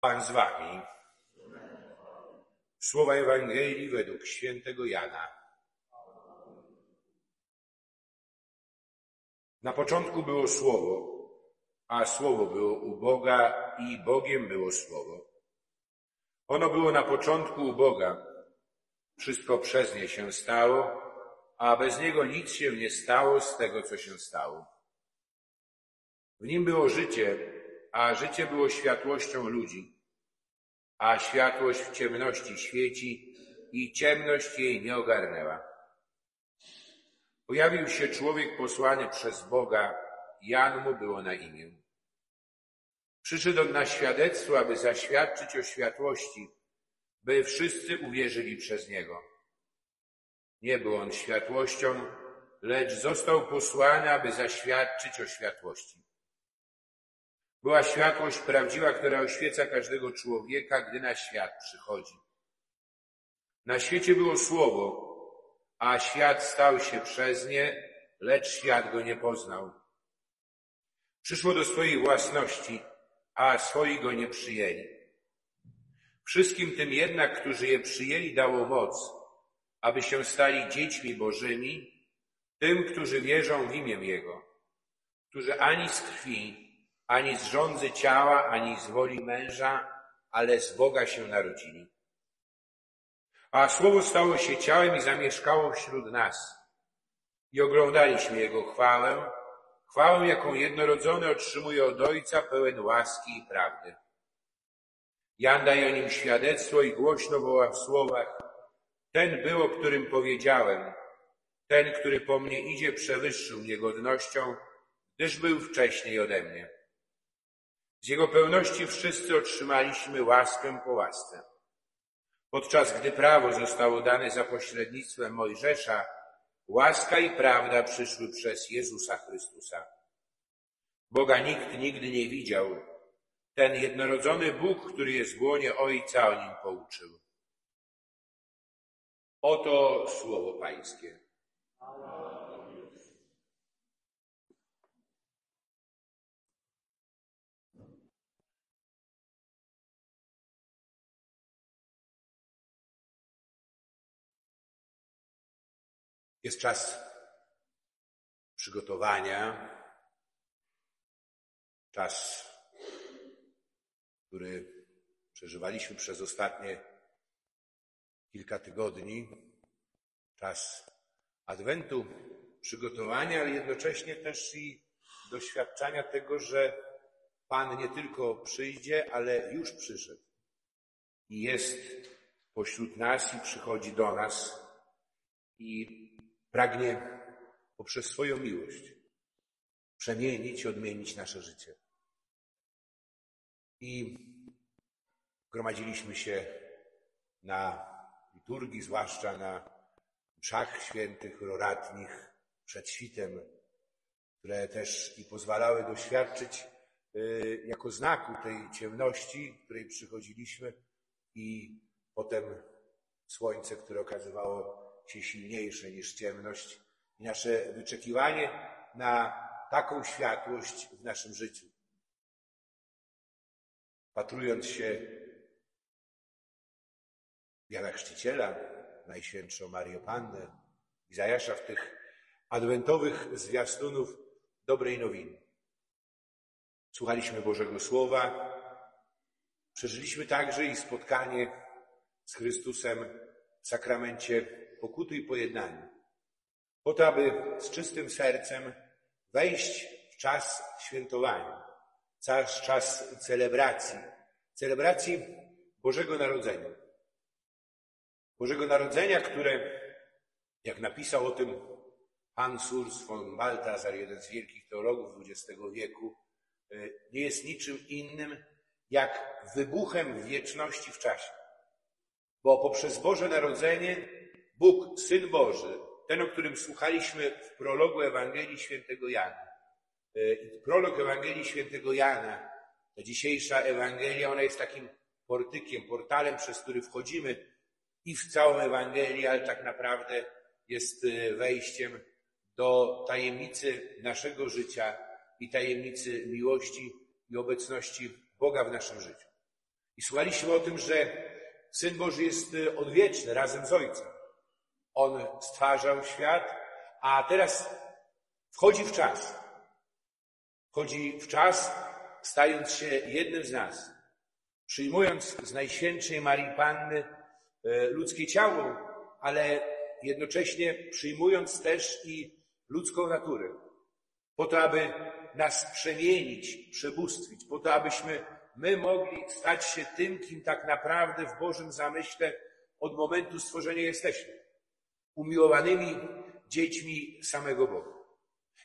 Pan z wami. Słowa Ewangelii według świętego Jana. Na początku było Słowo, a Słowo było u Boga i Bogiem było Słowo. Ono było na początku u Boga. Wszystko przez nie się stało, a bez niego nic się nie stało z tego, co się stało. W nim było życie, a życie było światłością ludzi. A światłość w ciemności świeci i ciemność jej nie ogarnęła. Pojawił się człowiek posłany przez Boga, Jan mu było na imię. Przyszedł on na świadectwo, aby zaświadczyć o światłości, by wszyscy uwierzyli przez niego. Nie był on światłością, lecz został posłany, aby zaświadczyć o światłości. Była światłość prawdziwa, która oświeca każdego człowieka, gdy na świat przychodzi. Na świecie było słowo, a świat stał się przez nie, lecz świat go nie poznał. Przyszło do swojej własności, a swoi go nie przyjęli. Wszystkim tym jednak, którzy je przyjęli, dało moc, aby się stali dziećmi Bożymi, tym, którzy wierzą w imię Jego, którzy ani z krwi, ani z rządzy ciała, ani z woli męża, ale z Boga się narodzili. A Słowo stało się ciałem i zamieszkało wśród nas. I oglądaliśmy Jego chwałę, chwałę, jaką jednorodzony otrzymuje od Ojca, pełen łaski i prawdy. Jan daje o nim świadectwo i głośno woła w słowach, ten był, o którym powiedziałem, ten, który po mnie idzie, przewyższył mnie godnością, gdyż był wcześniej ode mnie. Z Jego pełności wszyscy otrzymaliśmy łaskę po łasce. Podczas gdy prawo zostało dane za pośrednictwem Mojżesza, łaska i prawda przyszły przez Jezusa Chrystusa. Boga nikt nigdy nie widział. Ten jednorodzony Bóg, który jest w łonie Ojca, o nim pouczył. Oto słowo Pańskie. Jest czas przygotowania, czas, który przeżywaliśmy przez ostatnie kilka tygodni, czas adwentu, przygotowania, ale jednocześnie też i doświadczania tego, że Pan nie tylko przyjdzie, ale już przyszedł. I jest pośród nas i przychodzi do nas. I pragnie poprzez swoją miłość przemienić i odmienić nasze życie. I gromadziliśmy się na liturgii, zwłaszcza na mszach świętych, roratnich, przed świtem, które też i pozwalały doświadczyć y, jako znaku tej ciemności, w której przychodziliśmy i potem słońce, które okazywało się silniejsze niż ciemność i nasze wyczekiwanie na taką światłość w naszym życiu. Patrując się Jana Chrzciciela, Najświętszą Marię Pannę, Izajasza w tych adwentowych zwiastunów dobrej nowiny. Słuchaliśmy Bożego Słowa, przeżyliśmy także i spotkanie z Chrystusem w sakramencie pokuty i pojednania. Po to, aby z czystym sercem wejść w czas świętowania, czas, czas celebracji, celebracji Bożego Narodzenia. Bożego Narodzenia, które, jak napisał o tym Hans Urs von Balthasar, jeden z wielkich teologów XX wieku, e, nie jest niczym innym jak wybuchem wieczności w czasie. Bo poprzez Boże Narodzenie Bóg, Syn Boży, ten, o którym słuchaliśmy w prologu Ewangelii Świętego Jana. E, prolog Ewangelii Świętego Jana, ta dzisiejsza Ewangelia, ona jest takim portykiem, portalem, przez który wchodzimy i w całą Ewangelię, ale tak naprawdę jest e, wejściem do tajemnicy naszego życia i tajemnicy miłości i obecności Boga w naszym życiu. I słuchaliśmy o tym, że Syn Boży jest y, odwieczny razem z Ojcem. On stwarzał świat, a teraz wchodzi w czas. Wchodzi w czas, stając się jednym z nas, przyjmując z Najświętszej Marii Panny y, ludzkie ciało, ale jednocześnie przyjmując też i ludzką naturę, po to, aby nas przemienić, przebóstwić, po to, abyśmy my mogli stać się tym, kim tak naprawdę w Bożym zamyśle od momentu stworzenia jesteśmy. Umiłowanymi dziećmi samego Boga.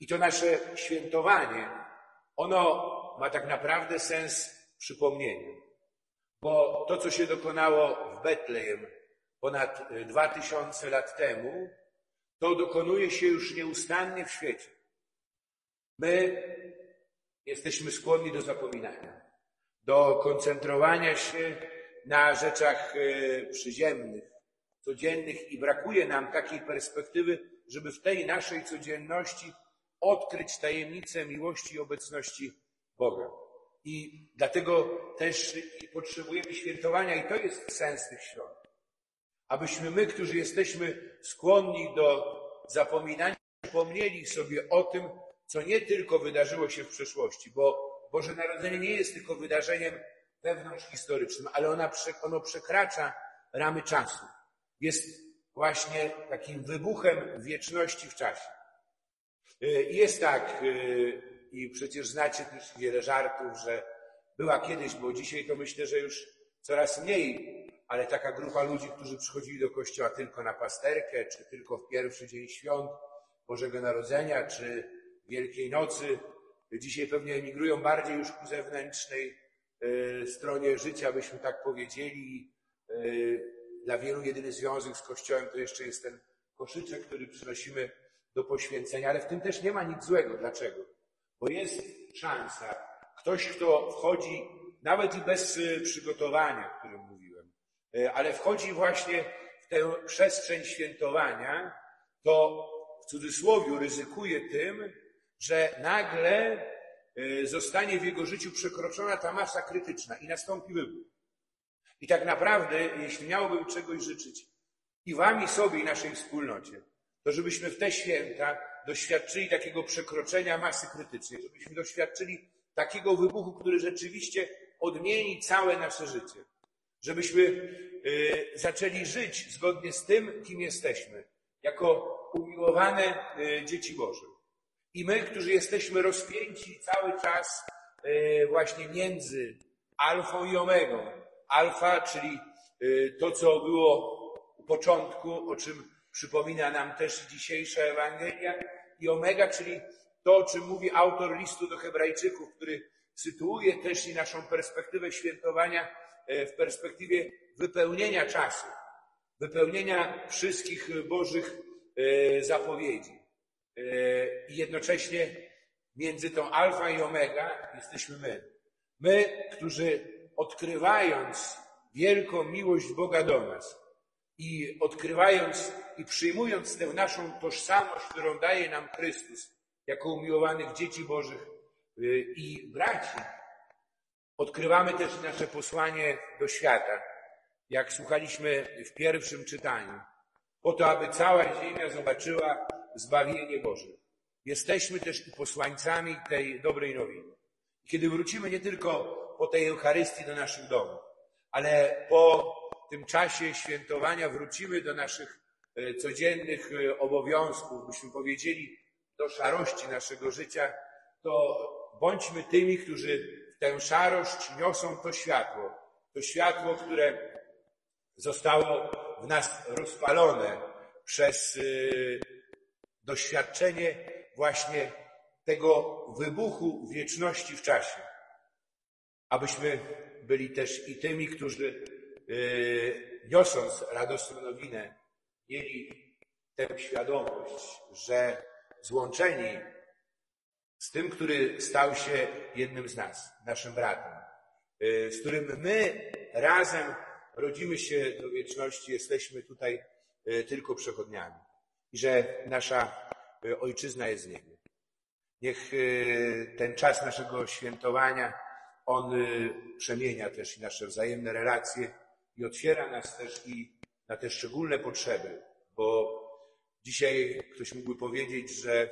I to nasze świętowanie, ono ma tak naprawdę sens przypomnienia. Bo to, co się dokonało w Betlejem ponad dwa tysiące lat temu, to dokonuje się już nieustannie w świecie. My jesteśmy skłonni do zapominania do koncentrowania się na rzeczach e, przyziemnych, codziennych i brakuje nam takiej perspektywy, żeby w tej naszej codzienności odkryć tajemnicę miłości i obecności Boga. I dlatego też potrzebujemy świętowania i to jest sens tych świąt. Abyśmy my, którzy jesteśmy skłonni do zapominania, przypomnieli sobie o tym, co nie tylko wydarzyło się w przeszłości, bo Boże Narodzenie nie jest tylko wydarzeniem wewnątrz historycznym, ale ona, ono przekracza ramy czasu. Jest właśnie takim wybuchem wieczności w czasie. Y, jest tak, y, i przecież znacie też wiele żartów, że była kiedyś, bo dzisiaj to myślę, że już coraz mniej, ale taka grupa ludzi, którzy przychodzili do kościoła tylko na pasterkę, czy tylko w pierwszy dzień świąt Bożego Narodzenia, czy Wielkiej Nocy, Dzisiaj pewnie emigrują bardziej już ku zewnętrznej e, stronie życia, byśmy tak powiedzieli. Dla wielu jedyny związek z Kościołem to jeszcze jest ten koszyczek, który przynosimy do poświęcenia, ale w tym też nie ma nic złego. Dlaczego? Bo jest szansa, ktoś, kto wchodzi nawet i bez e, przygotowania, o którym mówiłem, ale wchodzi właśnie w tę przestrzeń świętowania, to w cudzysłowie ryzykuje tym, że nagle y, zostanie w jego życiu przekroczona ta masa krytyczna i nastąpi wybuch. I tak naprawdę, jeśli miałbym czegoś życzyć i wam i sobie i naszej wspólnocie, to żebyśmy w te święta doświadczyli takiego przekroczenia masy krytycznej, żebyśmy doświadczyli takiego wybuchu, który rzeczywiście odmieni całe nasze życie. Żebyśmy y, zaczęli żyć zgodnie z tym, kim jesteśmy, jako umiłowane y, dzieci Boże. I my, którzy jesteśmy rozpięci cały czas e, właśnie między alfą i omegą. Alfa, czyli e, to, co było u początku, o czym przypomina nam też dzisiejsza Ewangelia, i omega, czyli to, o czym mówi autor listu do Hebrajczyków, który sytuuje też i naszą perspektywę świętowania e, w perspektywie wypełnienia czasu, wypełnienia wszystkich Bożych zapowiedzi. I jednocześnie między tą alfa i omega jesteśmy my. My, którzy odkrywając wielką miłość Boga do nas i odkrywając i przyjmując tę naszą tożsamość, którą daje nam Chrystus, jako umiłowanych dzieci Bożych y, i braci, odkrywamy też nasze posłanie do świata, jak słuchaliśmy w pierwszym czytaniu, po to, aby cała ziemia zobaczyła zbawienie Boże. Jesteśmy też i posłańcami tej dobrej nowiny. Kiedy wrócimy nie tylko po tej Eucharystii do naszych domów, ale po tym czasie świętowania wrócimy do naszych e, codziennych e, obowiązków, byśmy powiedzieli, do szarości naszego życia, to bądźmy tymi, którzy w tę szarość niosą to światło. To światło, które zostało w nas rozpalone przez e, doświadczenie właśnie tego wybuchu wieczności w czasie. Abyśmy byli też i tymi, którzy yy, niosąc radosną nowinę, mieli tę świadomość, że złączeni z tym, który stał się jednym z nas, naszym bratem, yy, z którym my razem rodzimy się do wieczności, jesteśmy tutaj yy, tylko przechodniami i że nasza e, ojczyzna jest z niebie. Niech e, ten czas naszego świętowania, On y, przemienia też i nasze wzajemne relacje i otwiera nas też i na te szczególne potrzeby, bo dzisiaj ktoś mógłby powiedzieć, że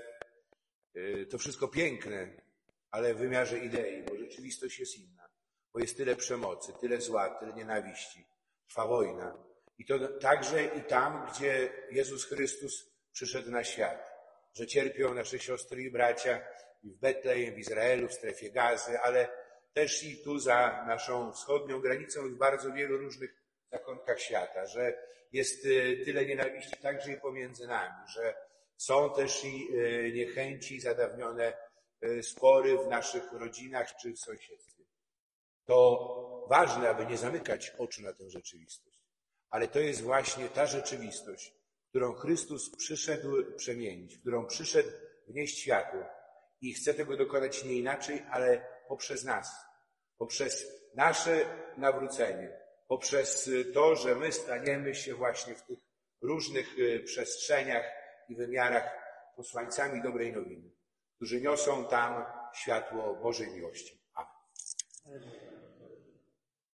y, to wszystko piękne, ale w wymiarze idei, bo rzeczywistość jest inna, bo jest tyle przemocy, tyle zła, tyle nienawiści, trwa wojna. I to także i tam, gdzie Jezus Chrystus przyszedł na świat, że cierpią nasze siostry i bracia i w Betlejem, w Izraelu, w strefie gazy, ale też i tu za naszą wschodnią granicą i w bardzo wielu różnych zakątkach świata, że jest y, tyle nienawiści także i pomiędzy nami, że są też i y, niechęci, zadawnione y, spory w naszych rodzinach czy w sąsiedztwie. To ważne, aby nie zamykać oczu na tę rzeczywistość. Ale to jest właśnie ta rzeczywistość, którą Chrystus przyszedł przemienić, którą przyszedł wnieść światło. I chce tego dokonać nie inaczej, ale poprzez nas, poprzez nasze nawrócenie, poprzez to, że my staniemy się właśnie w tych różnych y, przestrzeniach i wymiarach posłańcami dobrej nowiny, którzy niosą tam światło Bożej miłości. Amen.